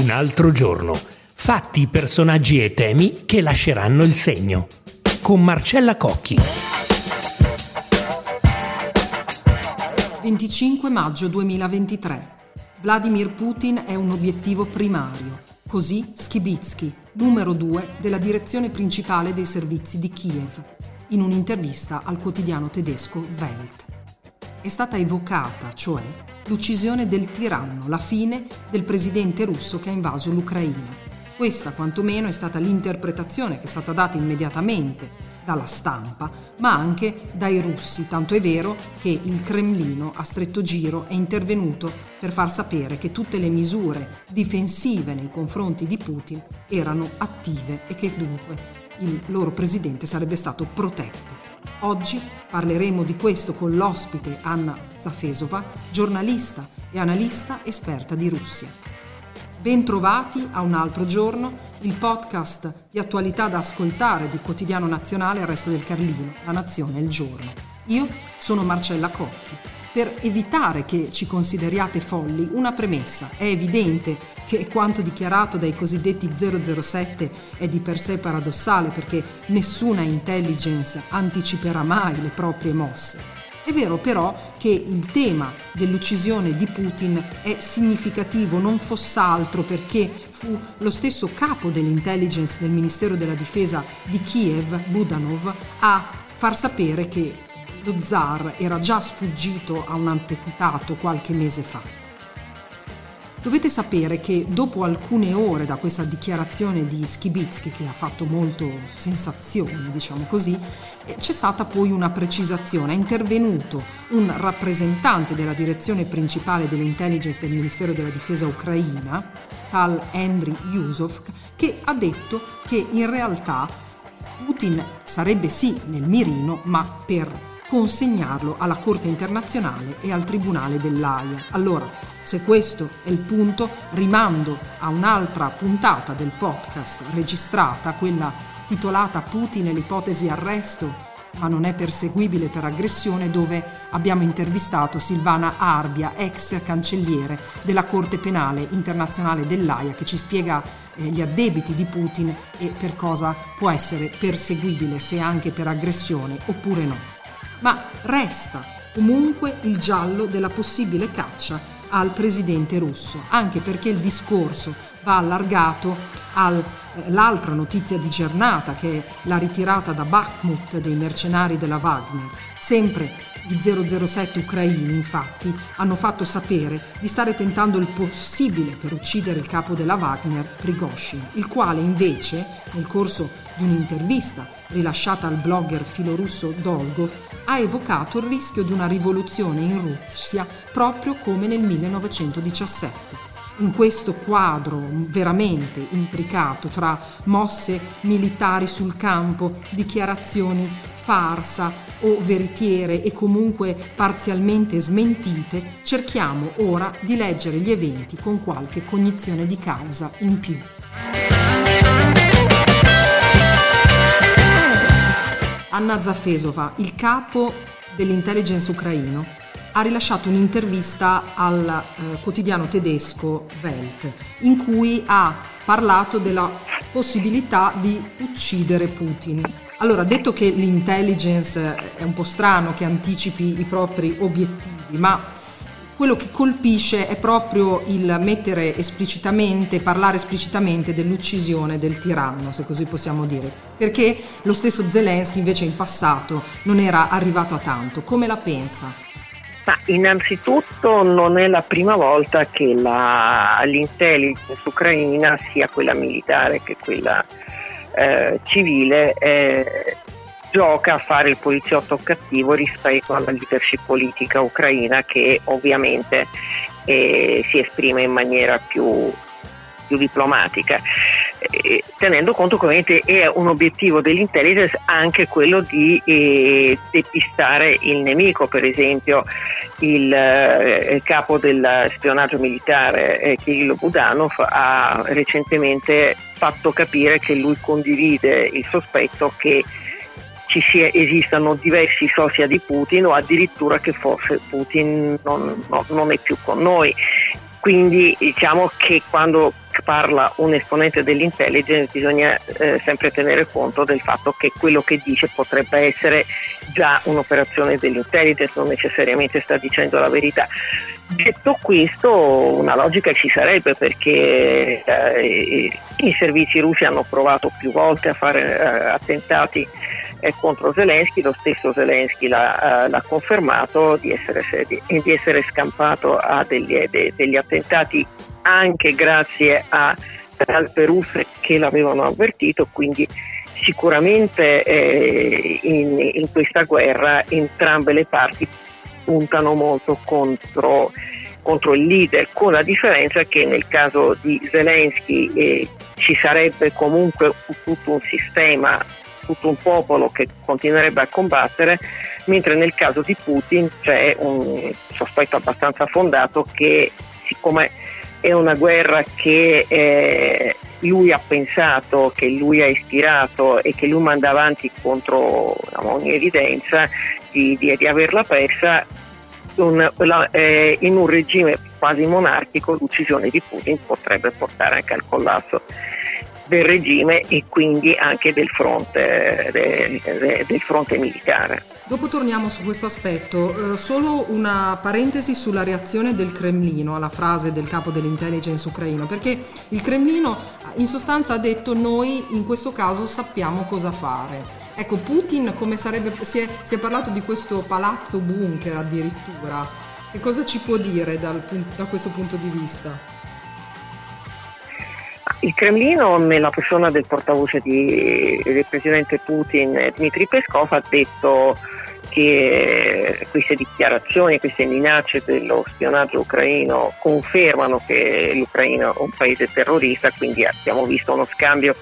Un altro giorno. Fatti, personaggi e temi che lasceranno il segno. Con Marcella Cocchi. 25 maggio 2023. Vladimir Putin è un obiettivo primario. Così Skibitsky, numero 2 della direzione principale dei servizi di Kiev, in un'intervista al quotidiano tedesco Welt. È stata evocata, cioè, l'uccisione del tiranno, la fine del presidente russo che ha invaso l'Ucraina. Questa quantomeno è stata l'interpretazione che è stata data immediatamente dalla stampa, ma anche dai russi, tanto è vero che il Cremlino a stretto giro è intervenuto per far sapere che tutte le misure difensive nei confronti di Putin erano attive e che dunque il loro presidente sarebbe stato protetto. Oggi parleremo di questo con l'ospite Anna Zafesova, giornalista e analista esperta di Russia. Bentrovati a un altro giorno, il podcast di attualità da ascoltare di Quotidiano Nazionale Il Resto del Carlino, La Nazione e il Giorno. Io sono Marcella Cocchi per evitare che ci consideriate folli, una premessa. È evidente che quanto dichiarato dai cosiddetti 007 è di per sé paradossale perché nessuna intelligence anticiperà mai le proprie mosse. È vero però che il tema dell'uccisione di Putin è significativo non fosse altro perché fu lo stesso capo dell'intelligence del Ministero della Difesa di Kiev, Budanov, a far sapere che lo zar era già sfuggito a un anteputato qualche mese fa. Dovete sapere che dopo alcune ore da questa dichiarazione di Skibitsky, che ha fatto molto sensazione, diciamo così, eh, c'è stata poi una precisazione. È intervenuto un rappresentante della direzione principale dell'intelligence del Ministero della Difesa ucraina, tal Andriy Yusov, che ha detto che in realtà Putin sarebbe sì nel mirino, ma per consegnarlo alla Corte internazionale e al Tribunale dell'AIA. Allora, se questo è il punto, rimando a un'altra puntata del podcast registrata, quella titolata Putin e l'ipotesi arresto ma non è perseguibile per aggressione, dove abbiamo intervistato Silvana Arbia, ex cancelliere della Corte Penale Internazionale dell'AIA, che ci spiega eh, gli addebiti di Putin e per cosa può essere perseguibile, se anche per aggressione oppure no ma resta comunque il giallo della possibile caccia al presidente russo, anche perché il discorso va allargato all'altra notizia di giornata che è la ritirata da Bakhmut dei mercenari della Wagner. Sempre gli 007 ucraini, infatti, hanno fatto sapere di stare tentando il possibile per uccidere il capo della Wagner, Prigozhin, il quale invece, nel corso di un'intervista rilasciata al blogger filorusso Dolgov, ha evocato il rischio di una rivoluzione in Russia proprio come nel 1917. In questo quadro veramente imbricato tra mosse militari sul campo, dichiarazioni farsa o veritiere e comunque parzialmente smentite, cerchiamo ora di leggere gli eventi con qualche cognizione di causa in più. Anna Zafesova, il capo dell'intelligence ucraino, ha rilasciato un'intervista al eh, quotidiano tedesco Welt, in cui ha parlato della possibilità di uccidere Putin. Allora, detto che l'intelligence è un po' strano che anticipi i propri obiettivi, ma quello che colpisce è proprio il mettere esplicitamente, parlare esplicitamente dell'uccisione del tiranno, se così possiamo dire, perché lo stesso Zelensky invece in passato non era arrivato a tanto. Come la pensa? Ma innanzitutto non è la prima volta che la, l'intelligence ucraina, sia quella militare che quella eh, civile eh, gioca a fare il poliziotto cattivo rispetto alla leadership politica ucraina che ovviamente eh, si esprime in maniera più, più diplomatica. Eh, tenendo conto che ovviamente è un obiettivo dell'intelligence anche quello di eh, depistare il nemico, per esempio il, eh, il capo del spionaggio militare eh, Kirill Budanov ha recentemente fatto capire che lui condivide il sospetto che ci sia, esistano diversi socia di Putin o addirittura che forse Putin non, no, non è più con noi. Quindi diciamo che quando parla un esponente dell'intelligence bisogna eh, sempre tenere conto del fatto che quello che dice potrebbe essere già un'operazione dell'intelligence, non necessariamente sta dicendo la verità. Detto questo, una logica ci sarebbe perché eh, i servizi russi hanno provato più volte a fare eh, attentati eh, contro Zelensky, lo stesso Zelensky l'ha, eh, l'ha confermato di essere, di, essere, scampato a degli, de, degli attentati anche grazie a talpe russe che l'avevano avvertito, quindi sicuramente eh, in, in, questa guerra entrambe le parti puntano molto contro, contro, il leader, con la differenza che nel caso di Zelensky eh, ci sarebbe comunque tutto un sistema, tutto un popolo che continuerebbe a combattere, mentre nel caso di Putin c'è un sospetto abbastanza fondato che siccome è una guerra che eh, lui ha pensato, che lui ha ispirato e che lui manda avanti contro diciamo, ogni evidenza di, di, di averla persa, un, la, eh, in un regime quasi monarchico l'uccisione di Putin potrebbe portare anche al collasso del regime e quindi anche del fronte, de, de, del fronte militare. Dopo torniamo su questo aspetto, eh, solo una parentesi sulla reazione del Cremlino alla frase del capo dell'intelligence ucraino, perché il Cremlino in sostanza ha detto noi in questo caso sappiamo cosa fare. Ecco, Putin come sarebbe, si è, si è parlato di questo palazzo bunker addirittura, che cosa ci può dire dal, da questo punto di vista? Il Cremlino, nella persona del portavoce di, del presidente Putin, Dmitry Peskov, ha detto che queste dichiarazioni, queste minacce dello spionaggio ucraino confermano che l'Ucraina è un paese terrorista, quindi abbiamo visto uno scambio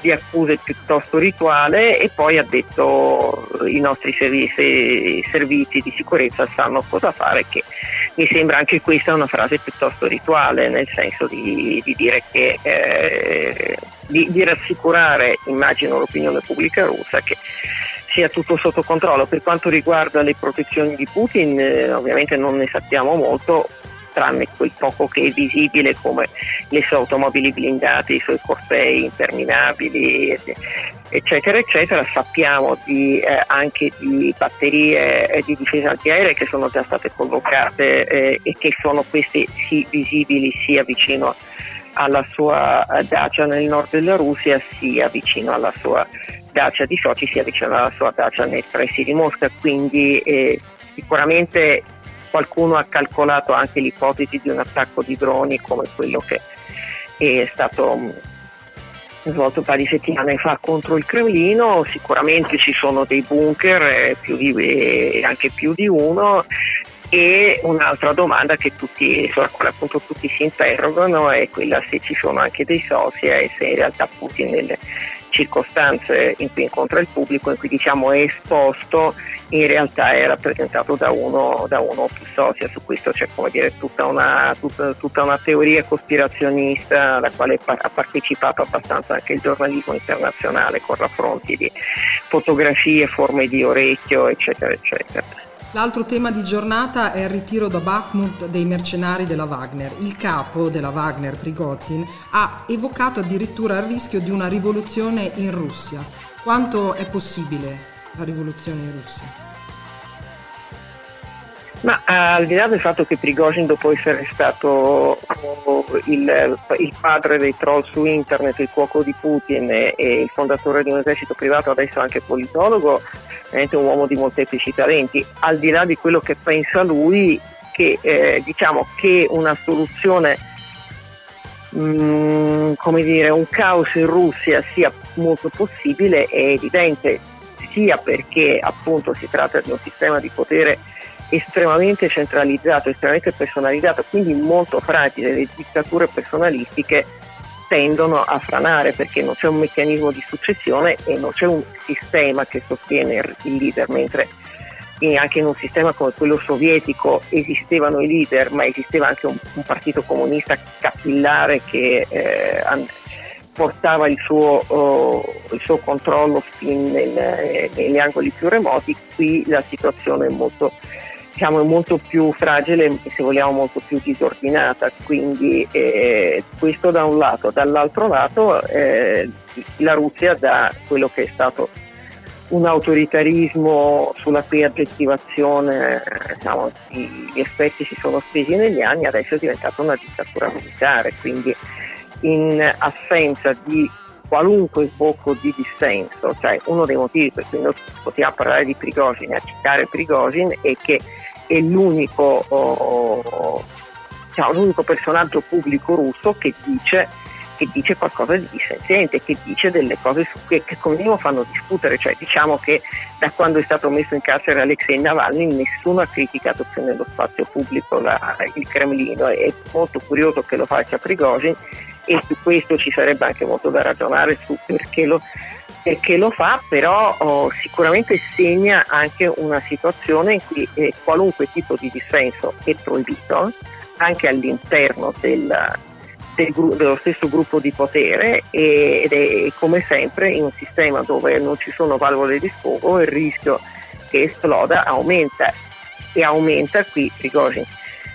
di accuse piuttosto rituale e poi ha detto i nostri servizi, servizi di sicurezza sanno cosa fare, che mi sembra anche questa una frase piuttosto rituale, nel senso di, di dire che eh, di, di rassicurare, immagino, l'opinione pubblica russa che sia tutto sotto controllo. Per quanto riguarda le protezioni di Putin, eh, ovviamente non ne sappiamo molto, tranne quel poco che è visibile come le sue automobili blindate, i suoi cortei interminabili, eccetera, eccetera. Sappiamo di, eh, anche di batterie di difesa antiaerea che sono già state collocate eh, e che sono queste sì visibili sia vicino alla sua eh, dacia nel nord della Russia sia vicino alla sua dacia di Sochi sia vicino alla sua dacia nei pressi di Mosca, quindi eh, sicuramente qualcuno ha calcolato anche l'ipotesi di un attacco di droni come quello che è stato mm, svolto un paio di settimane fa contro il Cremlino, sicuramente ci sono dei bunker, eh, più di, eh, anche più di uno, e un'altra domanda tutti, sulla quale appunto tutti si interrogano è quella se ci sono anche dei soci e se in realtà Putin nelle circostanze in cui incontra il pubblico, in cui diciamo è esposto, in realtà è rappresentato da uno, da uno o più soci. Su questo c'è come dire, tutta, una, tutta, tutta una teoria cospirazionista alla quale ha partecipato abbastanza anche il giornalismo internazionale con raffronti di fotografie, forme di orecchio, eccetera, eccetera. L'altro tema di giornata è il ritiro da Bakhmut dei mercenari della Wagner. Il capo della Wagner, Prigozhin, ha evocato addirittura il rischio di una rivoluzione in Russia. Quanto è possibile la rivoluzione in Russia? Ma al di là del fatto che Prigozhin dopo essere stato il, il, padre dei troll su internet, il cuoco di Putin e il fondatore di un esercito privato, adesso anche politologo, veramente un uomo di molteplici talenti, al di là di quello che pensa lui, che eh, diciamo che una soluzione, mh, mm, come dire, un caos in Russia sia molto possibile è evidente, sia perché appunto si tratta di un sistema di potere estremamente centralizzato, estremamente personalizzato, quindi molto fragile, le dittature personalistiche tendono a franare perché non c'è un meccanismo di successione e non c'è un sistema che sostiene il leader, mentre anche in un sistema come quello sovietico esistevano i leader, ma esisteva anche un, un partito comunista capillare che eh, portava il suo, oh, il suo, controllo fin nel, negli angoli più remoti, qui la situazione è molto diciamo, molto più fragile e se vogliamo molto più disordinata, quindi eh, questo da un lato, dall'altro lato eh, la Russia da quello che è stato un autoritarismo sulla cui aggettivazione diciamo, gli effetti si sono spesi negli anni, adesso è diventata una dittatura militare, quindi in assenza di qualunque sbocco di dissenso, cioè uno dei motivi per cui noi possiamo parlare di Prigozhin e accicare Prigozhin è che è l'unico, oh, diciamo, l'unico personaggio pubblico russo che dice che dice qualcosa di dissenziente, che dice delle cose che, che come minimo fanno discutere, cioè diciamo che da quando è stato messo in carcere Alexei Navalny nessuno ha criticato più nello spazio pubblico la, il Cremlino, è molto curioso che lo faccia Prigozhin e su questo ci sarebbe anche molto da ragionare su perché lo, perché lo fa, però oh, sicuramente segna anche una situazione in cui eh, qualunque tipo di dissenso è proibito, anche all'interno del, del, dello stesso gruppo di potere ed è come sempre in un sistema dove non ci sono valvole di sfogo il rischio che esploda aumenta. E aumenta qui Prigozhin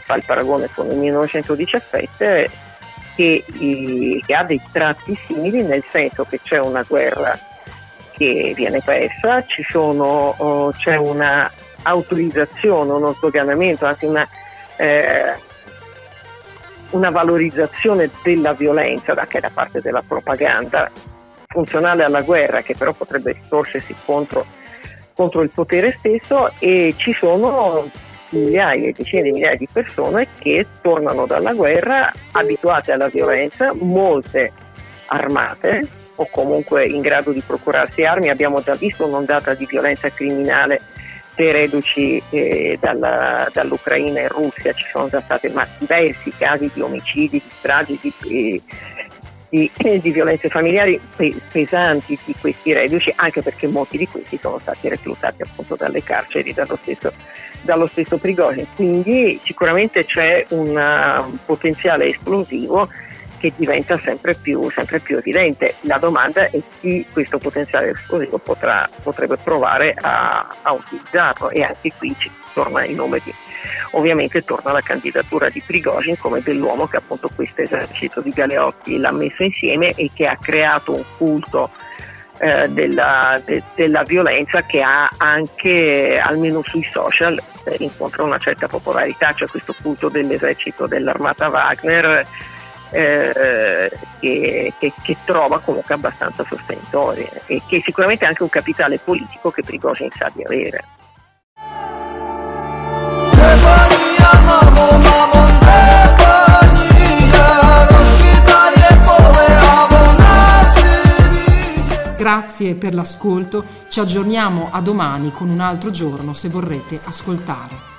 fa il paragone con il 1917 che, che ha dei tratti simili nel senso che c'è una guerra che viene persa, sono, oh, c'è una autorizzazione, uno sdoganamento, anche una eh, una valorizzazione della violenza da, da parte della propaganda funzionale alla guerra che però potrebbe ritorcersi contro, contro il potere stesso e ci sono migliaia, decine di migliaia di persone che tornano dalla guerra abituate alla violenza, molte armate o comunque in grado di procurarsi armi. Abbiamo già visto un'ondata di violenza criminale per reduci eh, dalla, dall'Ucraina e Russia ci sono già stati diversi casi di omicidi, di stragi, di, eh, di, di violenze familiari pesanti di questi reduci, anche perché molti di questi sono stati reclutati appunto dalle carceri dallo stesso, dallo stesso Prigozhin. Quindi sicuramente c'è un potenziale esplosivo che diventa sempre più, sempre più, evidente. La domanda è chi questo potenziale esplosivo potrà, potrebbe provare a, a, utilizzarlo e anche qui ci torna il nome di, ovviamente torna la candidatura di Prigozhin come dell'uomo che appunto questo esercito di Galeotti l'ha messo insieme e che ha creato un culto eh, della, de, della, violenza che ha anche, almeno sui social, eh, incontra una certa popolarità, cioè questo culto dell'esercito dell'armata Wagner eh, che, che, che, trova comunque abbastanza sostenitore e che sicuramente è anche un capitale politico che Prigozhin sa di avere. Grazie per l'ascolto, ci aggiorniamo a domani con un altro giorno se vorrete ascoltare.